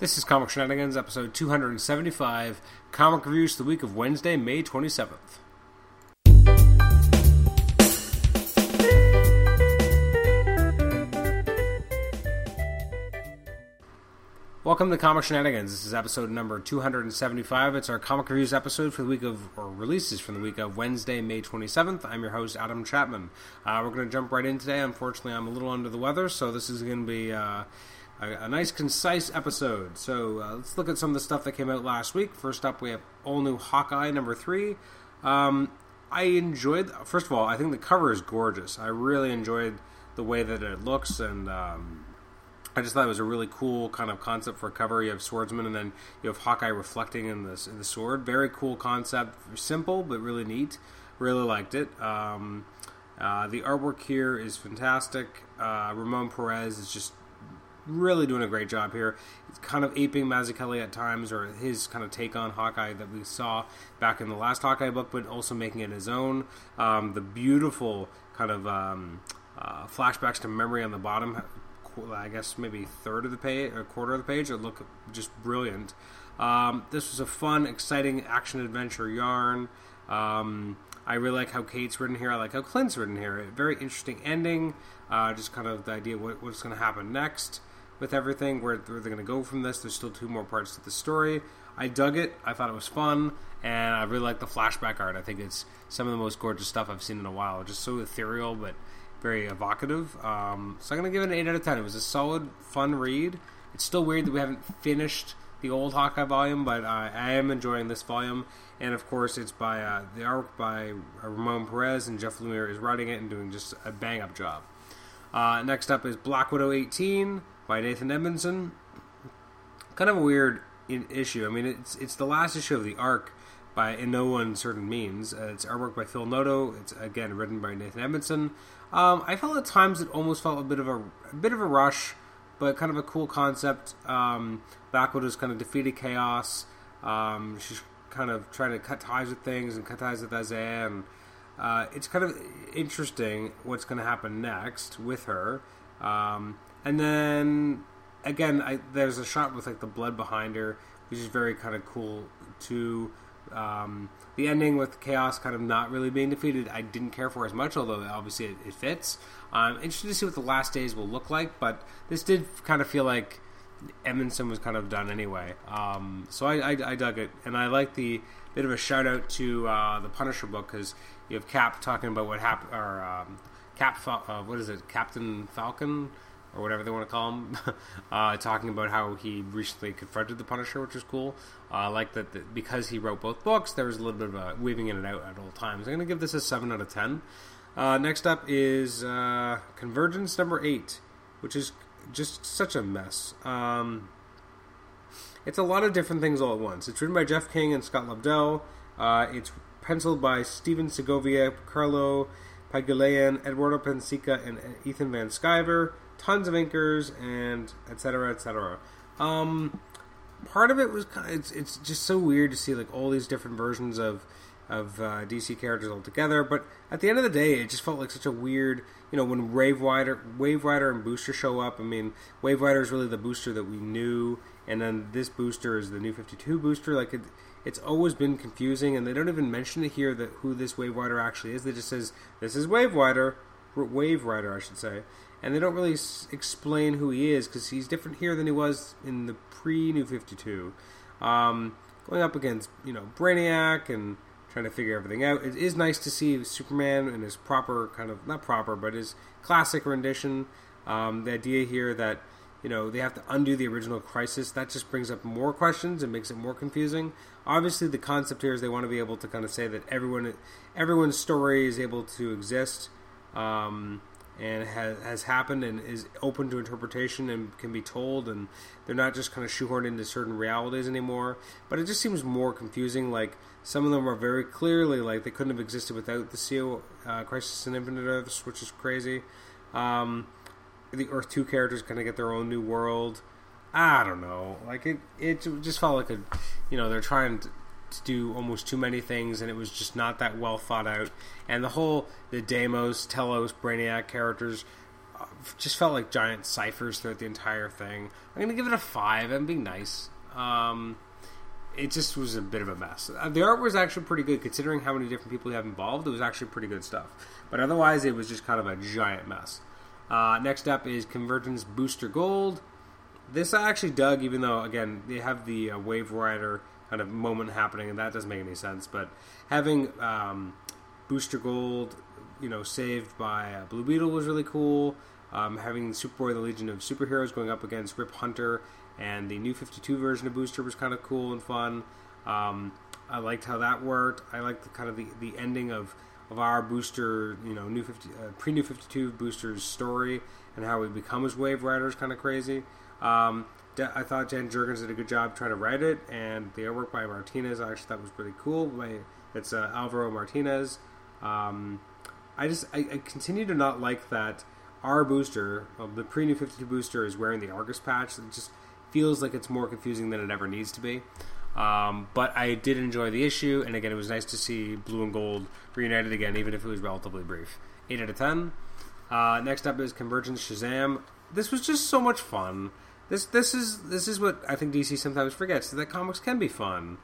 This is Comic Shenanigans, episode 275, comic reviews the week of Wednesday, May 27th. Welcome to Comic Shenanigans. This is episode number 275. It's our comic reviews episode for the week of, or releases from the week of Wednesday, May 27th. I'm your host, Adam Chapman. Uh, we're going to jump right in today. Unfortunately, I'm a little under the weather, so this is going to be uh, a, a, nice, concise episode. So uh, let's look at some of the stuff that came out last week. First up, we have all new Hawkeye number three. Um, I enjoyed, first of all, I think the cover is gorgeous. I really enjoyed the way that it looks and. Um, I just thought it was a really cool kind of concept for a cover. You have swordsman, and then you have Hawkeye reflecting in the in the sword. Very cool concept, simple but really neat. Really liked it. Um, uh, the artwork here is fantastic. Uh, Ramon Perez is just really doing a great job here. It's kind of aping Mazzucchelli at times, or his kind of take on Hawkeye that we saw back in the last Hawkeye book, but also making it his own. Um, the beautiful kind of um, uh, flashbacks to memory on the bottom I guess maybe third of the page, a quarter of the page. It look just brilliant. Um, this was a fun, exciting action adventure yarn. Um, I really like how Kate's written here. I like how Clint's written here. A very interesting ending. Uh, just kind of the idea what, what's going to happen next with everything. Where, where they're going to go from this. There's still two more parts to the story. I dug it. I thought it was fun, and I really like the flashback art. I think it's some of the most gorgeous stuff I've seen in a while. Just so ethereal, but very evocative. Um, so I'm going to give it an 8 out of 10. It was a solid, fun read. It's still weird that we haven't finished the old Hawkeye volume, but uh, I am enjoying this volume. And of course, it's by uh, the art by Ramon Perez, and Jeff Lemire is writing it and doing just a bang up job. Uh, next up is Black Widow 18 by Nathan Edmondson. Kind of a weird issue. I mean, it's it's the last issue of the arc by in no uncertain means. Uh, it's artwork by Phil Noto. It's again written by Nathan Edmondson. Um, I felt at times it almost felt a bit of a, a, bit of a rush, but kind of a cool concept. Um, Black Widow kind of defeated chaos. Um, she's kind of trying to cut ties with things and cut ties with Isaiah, and uh, it's kind of interesting what's going to happen next with her. Um, and then again, I, there's a shot with like the blood behind her, which is very kind of cool too. Um, the ending with Chaos kind of not really being defeated, I didn't care for as much, although obviously it, it fits. I'm interested to see what the last days will look like, but this did kind of feel like Edmondson was kind of done anyway. Um, so I, I, I, dug it, and I like the bit of a shout out to uh, the Punisher book because you have Cap talking about what happened, or um, Cap, uh, what is it, Captain Falcon or whatever they want to call him, uh, talking about how he recently confronted the Punisher, which is cool. Uh, I uh, like that the, because he wrote both books, there was a little bit of a weaving in and out at all times. I'm going to give this a 7 out of 10. Uh, next up is uh, Convergence number 8, which is just such a mess. Um, it's a lot of different things all at once. It's written by Jeff King and Scott Lobdell. Uh, it's penciled by Stephen Segovia, Carlo Pagulayan, Eduardo Pansica, and Ethan Van Sciver tons of inkers and etc. etc. Um, part of it was kind of, it's it's just so weird to see like all these different versions of of uh, DC characters all together. But at the end of the day, it just felt like such a weird, you know, when Wave Rider, Wave Rider and Booster show up. I mean, Wave Rider is really the booster that we knew, and then this booster is the new Fifty Two booster. Like it, it's always been confusing, and they don't even mention it here that who this Wave Rider actually is. They just says this is Wave Rider, Wave Rider, I should say, and they don't really s- explain who he is because he's different here than he was in the pre New Fifty Two. Um, going up against you know Brainiac and trying to figure everything out. It is nice to see Superman in his proper kind of not proper, but his classic rendition. Um, the idea here that you know they have to undo the original crisis that just brings up more questions and makes it more confusing. Obviously, the concept here is they want to be able to kind of say that everyone everyone's story is able to exist. Um, and has, has happened and is open to interpretation and can be told and they're not just kind of shoehorned into certain realities anymore. But it just seems more confusing like some of them are very clearly like they couldn't have existed without the CO uh, Crisis and Infinite Earths which is crazy. Um, the Earth 2 characters kind of get their own new world. I don't know. Like it it just felt like a you know they're trying to to do almost too many things, and it was just not that well thought out. And the whole the Deimos, Telos, Brainiac characters just felt like giant ciphers throughout the entire thing. I'm gonna give it a five. I'm being nice. Um, it just was a bit of a mess. Uh, the art was actually pretty good considering how many different people you have involved. It was actually pretty good stuff, but otherwise it was just kind of a giant mess. Uh, next up is Convergence Booster Gold. This I actually dug, even though again they have the uh, Wave Rider kind of moment happening, and that doesn't make any sense. But having um, Booster Gold, you know, saved by uh, Blue Beetle was really cool. Um, having Superboy, the Legion of Superheroes, going up against Rip Hunter and the new 52 version of Booster was kind of cool and fun. Um, I liked how that worked. I liked the kind of the, the ending of, of our Booster, you know, new 50, uh, pre new 52 Booster's story and how we become as Wave Riders, kind of crazy. Um, I thought Dan Jurgens did a good job trying to write it, and the artwork by Martinez I actually thought was pretty cool. By, it's uh, Alvaro Martinez. Um, I just I, I, continue to not like that our booster, well, the pre new 52 booster, is wearing the Argus patch. It just feels like it's more confusing than it ever needs to be. Um, but I did enjoy the issue, and again, it was nice to see blue and gold reunited again, even if it was relatively brief. 8 out of 10. Uh, next up is Convergence Shazam. This was just so much fun. This this is this is what I think DC sometimes forgets that comics can be fun,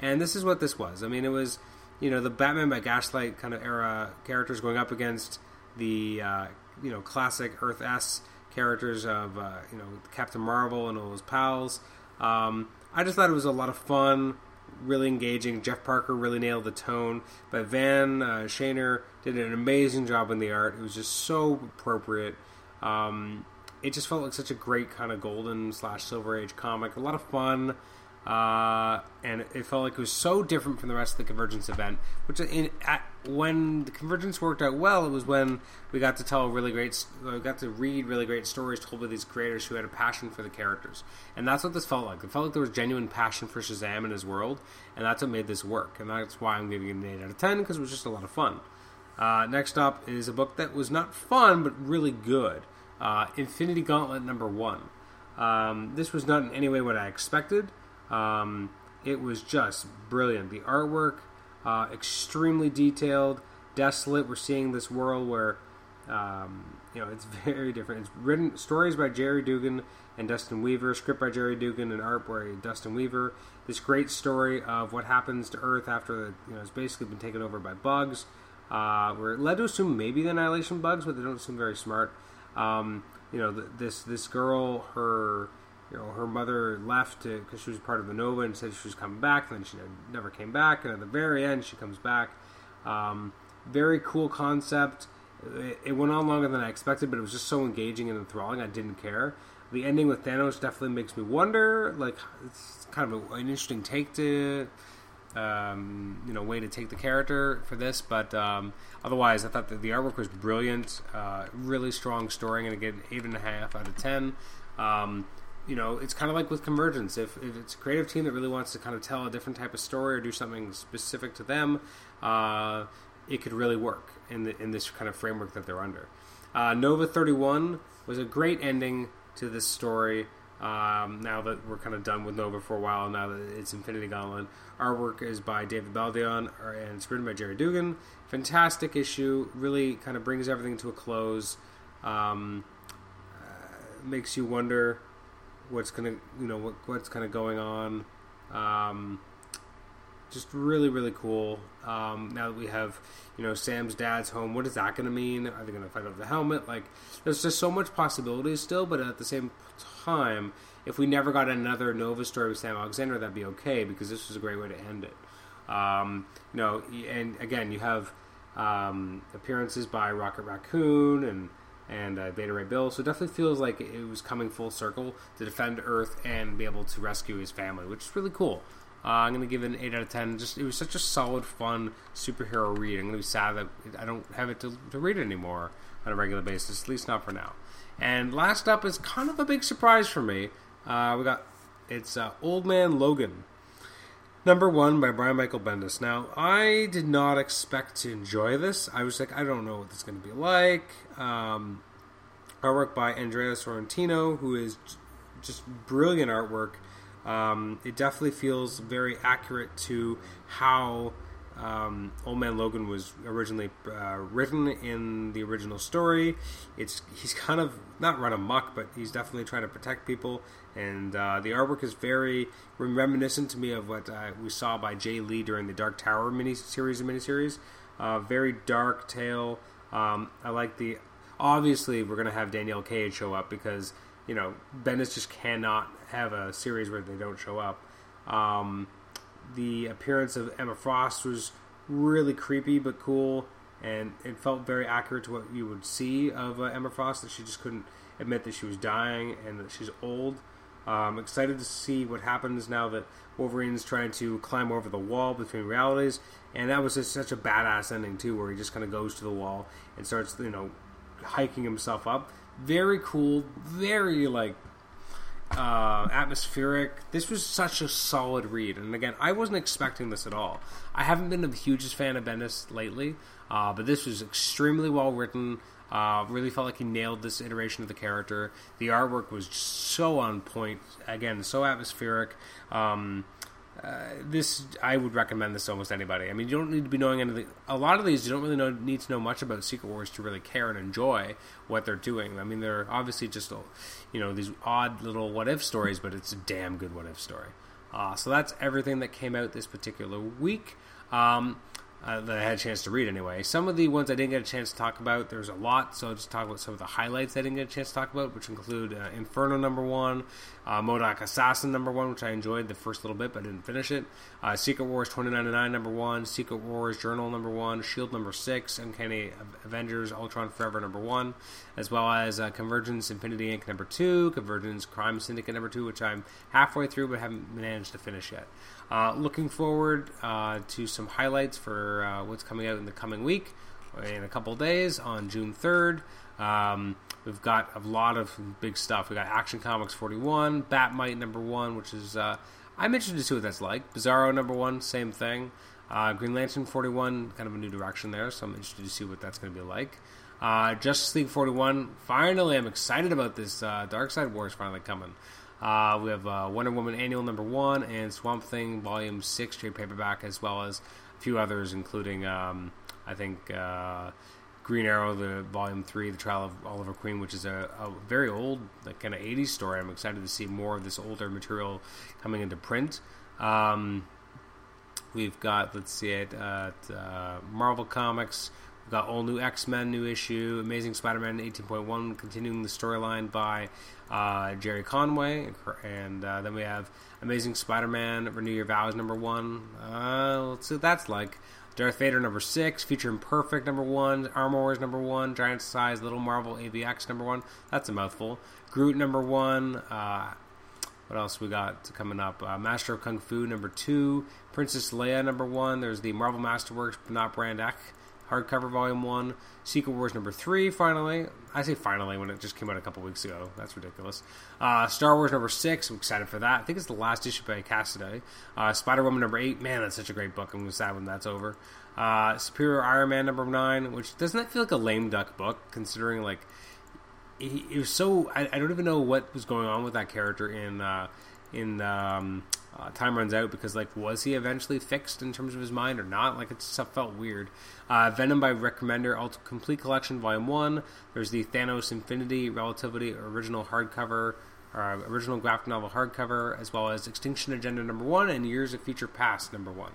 and this is what this was. I mean, it was you know the Batman by Gaslight kind of era characters going up against the uh, you know classic Earth S characters of uh, you know Captain Marvel and all his pals. Um, I just thought it was a lot of fun, really engaging. Jeff Parker really nailed the tone, but Van uh, Shaner did an amazing job in the art. It was just so appropriate. Um, it just felt like such a great kind of golden slash silver age comic. A lot of fun. Uh, and it felt like it was so different from the rest of the Convergence event. Which, in, at, when the Convergence worked out well, it was when we got to tell really great, we got to read really great stories told by these creators who had a passion for the characters, and that's what this felt like. It felt like there was genuine passion for Shazam and his world, and that's what made this work. And that's why I'm giving it an eight out of ten because it was just a lot of fun. Uh, next up is a book that was not fun but really good. Uh, Infinity Gauntlet number one. Um, this was not in any way what I expected. Um, it was just brilliant. The artwork, uh, extremely detailed, desolate. We're seeing this world where, um, you know, it's very different. It's written stories by Jerry Duggan and Dustin Weaver, script by Jerry Duggan and art by Dustin Weaver. This great story of what happens to Earth after the, you know, it's basically been taken over by bugs. Uh, we're led to assume maybe the annihilation bugs, but they don't seem very smart. Um, you know, this this girl, her you know, her mother left because she was part of the Nova and said she was coming back. Then she never came back, and at the very end, she comes back. Um, very cool concept. It, it, went on longer than I expected, but it was just so engaging and enthralling. I didn't care. The ending with Thanos definitely makes me wonder. Like, it's kind of a, an interesting take to, um, you know, way to take the character for this. But um, otherwise, I thought that the artwork was brilliant. Uh, really strong story. To get eight and a half out of ten. Um, you know, it's kind of like with Convergence. If, if, it's a creative team that really wants to kind of tell a different type of story or do something specific to them, uh, it could really work in the, in this kind of framework that they're under. Uh, Nova 31 was a great ending to this story. Um, now that we're kind of done with Nova for a while, now that it's Infinity Gauntlet, our work is by David Baldeón and it's written by Gerry Duggan. Fantastic issue, really kind of brings everything to a close. Um, uh, makes you wonder what's gonna you know what, what's kind of going on. Um, just really really cool. Um, now that we have you know Sam's dad's home, what is that going to mean? Are they going to fight over the helmet? Like there's just so much possibilities still, but at the same time, if we never got another Nova story with Sam Alexander, that'd be okay because this was a great way to end it. Um, you know, and again, you have um, appearances by Rocket Raccoon and and uh, Beta Ray Bill. So it definitely feels like it was coming full circle to defend Earth and be able to rescue his family, which is really cool. Uh, I'm to give it an 8 out of 10. Just It was such a solid, fun superhero read. I'm to be sad that I don't have it to, to read anymore on a regular basis, at least not for now. And last up is kind of a big surprise for me. Uh, we got it's uh, Old Man Logan Number one by Brian Michael Bendis. Now, I did not expect to enjoy this. I was like, I don't know what this is to be like. Um, artwork by Andrea Sorrentino, who is just brilliant artwork. Um, it definitely feels very accurate to how um, Old Man Logan was originally uh, written in the original story. It's he's kind of not run amok, but he's definitely trying to protect people. And uh, the artwork is very reminiscent to me of what uh, we saw by Jae Lee during the Dark Tower mini miniseries and miniseries. Uh, very dark tale. Um, I like the. Obviously, we're going to have Danielle Cage show up because you know Bendis just cannot have a series where they don't show up. Um, the appearance of Emma Frost was really creepy but cool, and it felt very accurate to what you would see of uh, Emma Frost. That she just couldn't admit that she was dying and that she's old. Um, excited to see what happens now that Wolverine's trying to climb over the wall between realities, and that was just such a badass ending too, where he just kind of goes to the wall and starts, you know, hiking himself up. Very cool, very like uh, atmospheric. This was such a solid read, and again, I wasn't expecting this at all. I haven't been the hugest fan of Bendis lately, uh, but this was extremely well written. Uh, really felt like he nailed this iteration of the character. The artwork was so on point. Again, so atmospheric. Um, uh, this I would recommend this to almost anybody. I mean, you don't need to be knowing anything. A lot of these you don't really know, need to know much about Secret Wars to really care and enjoy what they're doing. I mean, they're obviously just you know these odd little what if stories, but it's a damn good what if story. Uh, so that's everything that came out this particular week. Um, uh, that I had a chance to read anyway. Some of the ones I didn't get a chance to talk about, there's a lot, so I'll just talk about some of the highlights I didn't get a chance to talk about, which include uh, Inferno number one, uh, MODOK Assassin number one, which I enjoyed the first little bit but didn't finish it, uh, Secret Wars 2099 number one, Secret Wars Journal number one, Shield number six, Uncanny Avengers Ultron Forever number one, as well as uh, Convergence Infinity Inc. number two, Convergence Crime Syndicate number two, which I'm halfway through but haven't managed to finish yet. Uh, looking forward uh, to some highlights for uh, what's coming out in the coming week, in a couple days on June 3rd. Um, we've got a lot of big stuff. We got Action Comics 41, Bat-Mite number one, which is uh, I'm interested to see what that's like. Bizarro number one, same thing. Uh, Green Lantern 41, kind of a new direction there, so I'm interested to see what that's going to be like. Uh, Justice League 41, finally, I'm excited about this. Uh, Side War is finally coming. Uh, we have uh, Wonder Woman Annual Number One and Swamp Thing Volume Six trade paperback, as well as a few others, including um, I think uh, Green Arrow, the Volume Three, The Trial of Oliver Queen, which is a, a very old, like kind of '80s story. I'm excited to see more of this older material coming into print. Um, we've got let's see it at uh, Marvel Comics. We've got all new X Men, new issue, Amazing Spider Man 18.1, continuing the storyline by uh, Gerry Conway, and uh, then we have Amazing Spider-Man, Renew Your Vows number one. Uh, let's see what that's like. Darth Vader number six, Future Imperfect number one, Armor Wars number one, Giant Size Little Marvel AVX number one. That's a mouthful. Groot number one. Uh, what else we got coming up? Uh, Master of Kung Fu number two, Princess Leia number one. There's the Marvel Masterworks, not Brand X hardcover volume one, Secret Wars number three. Finally, I say finally when it just came out a couple weeks ago. That's ridiculous. Uh, Star Wars number six. I'm excited for that. I think it's the last issue by Cassaday. Uh, Spider Woman number eight. Man, that's such a great book. I'm sad when that's over. Uh, Superior Iron Man number nine, which doesn't that feel like a lame duck book considering like it, was so. I, I, don't even know what was going on with that character in uh, in um, uh, time runs out because like was he eventually fixed in terms of his mind or not? Like it stuff felt weird. Uh, venom by rick remender complete collection volume 1 there's the thanos infinity relativity original hardcover uh, original graphic novel hardcover as well as extinction agenda number 1 and years of future past number 1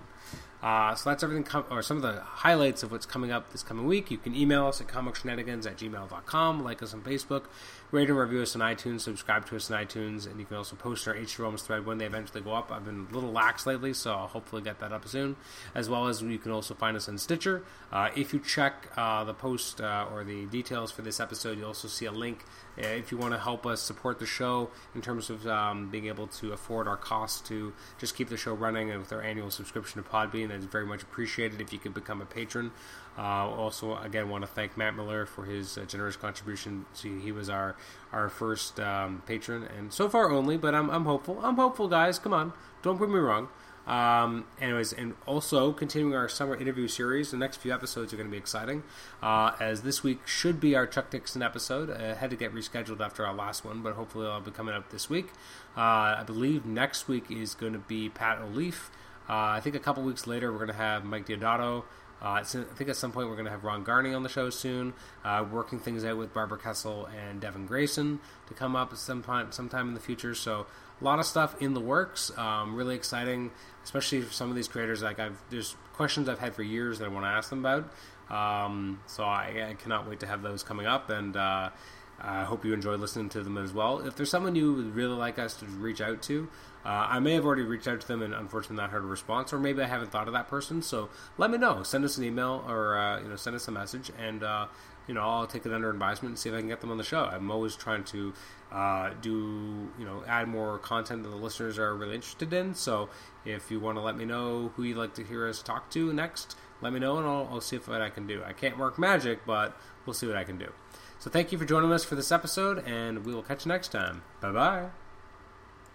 uh, so that's everything, com- or some of the highlights of what's coming up this coming week. You can email us at comicshenanigans at gmail.com, like us on Facebook, rate and review us on iTunes, subscribe to us on iTunes, and you can also post our H Realms thread when they eventually go up. I've been a little lax lately, so I'll hopefully get that up soon. As well as you can also find us on Stitcher. Uh, if you check uh, the post uh, or the details for this episode, you'll also see a link uh, if you want to help us support the show in terms of um, being able to afford our costs to just keep the show running and with our annual subscription to Podbean, it's very much appreciated if you could become a patron. Uh, also, again, want to thank Matt Miller for his uh, generous contribution. He was our our first um, patron, and so far only. But I'm I'm hopeful. I'm hopeful, guys. Come on, don't put me wrong. Um, anyways, and also continuing our summer interview series, the next few episodes are going to be exciting. Uh, as this week should be our Chuck Dixon episode. I had to get rescheduled after our last one, but hopefully I'll be coming up this week. Uh, I believe next week is going to be Pat Olliffe. Uh, I think a couple weeks later, we're going to have Mike Deodato. Uh, I think at some point we're going to have Ron Garney on the show soon, uh, working things out with Barbara Kesel and Devin Grayson to come up sometime sometime in the future. So a lot of stuff in the works. Um, really exciting, especially for some of these creators. Like I've there's questions I've had for years that I want to ask them about. Um, so I, I, cannot wait to have those coming up, and uh, I hope you enjoy listening to them as well. If there's someone you would really like us to reach out to, uh, I may have already reached out to them and unfortunately not heard a response, or maybe I haven't thought of that person. So let me know. Send us an email or uh, you know send us a message, and uh, you know I'll take it under advisement and see if I can get them on the show. I'm always trying to uh, do you know add more content that the listeners are really interested in. So if you want to let me know who you'd like to hear us talk to next, let me know and I'll, I'll see if what I can do. I can't work magic, but we'll see what I can do. So thank you for joining us for this episode, and we will catch you next time. Bye bye.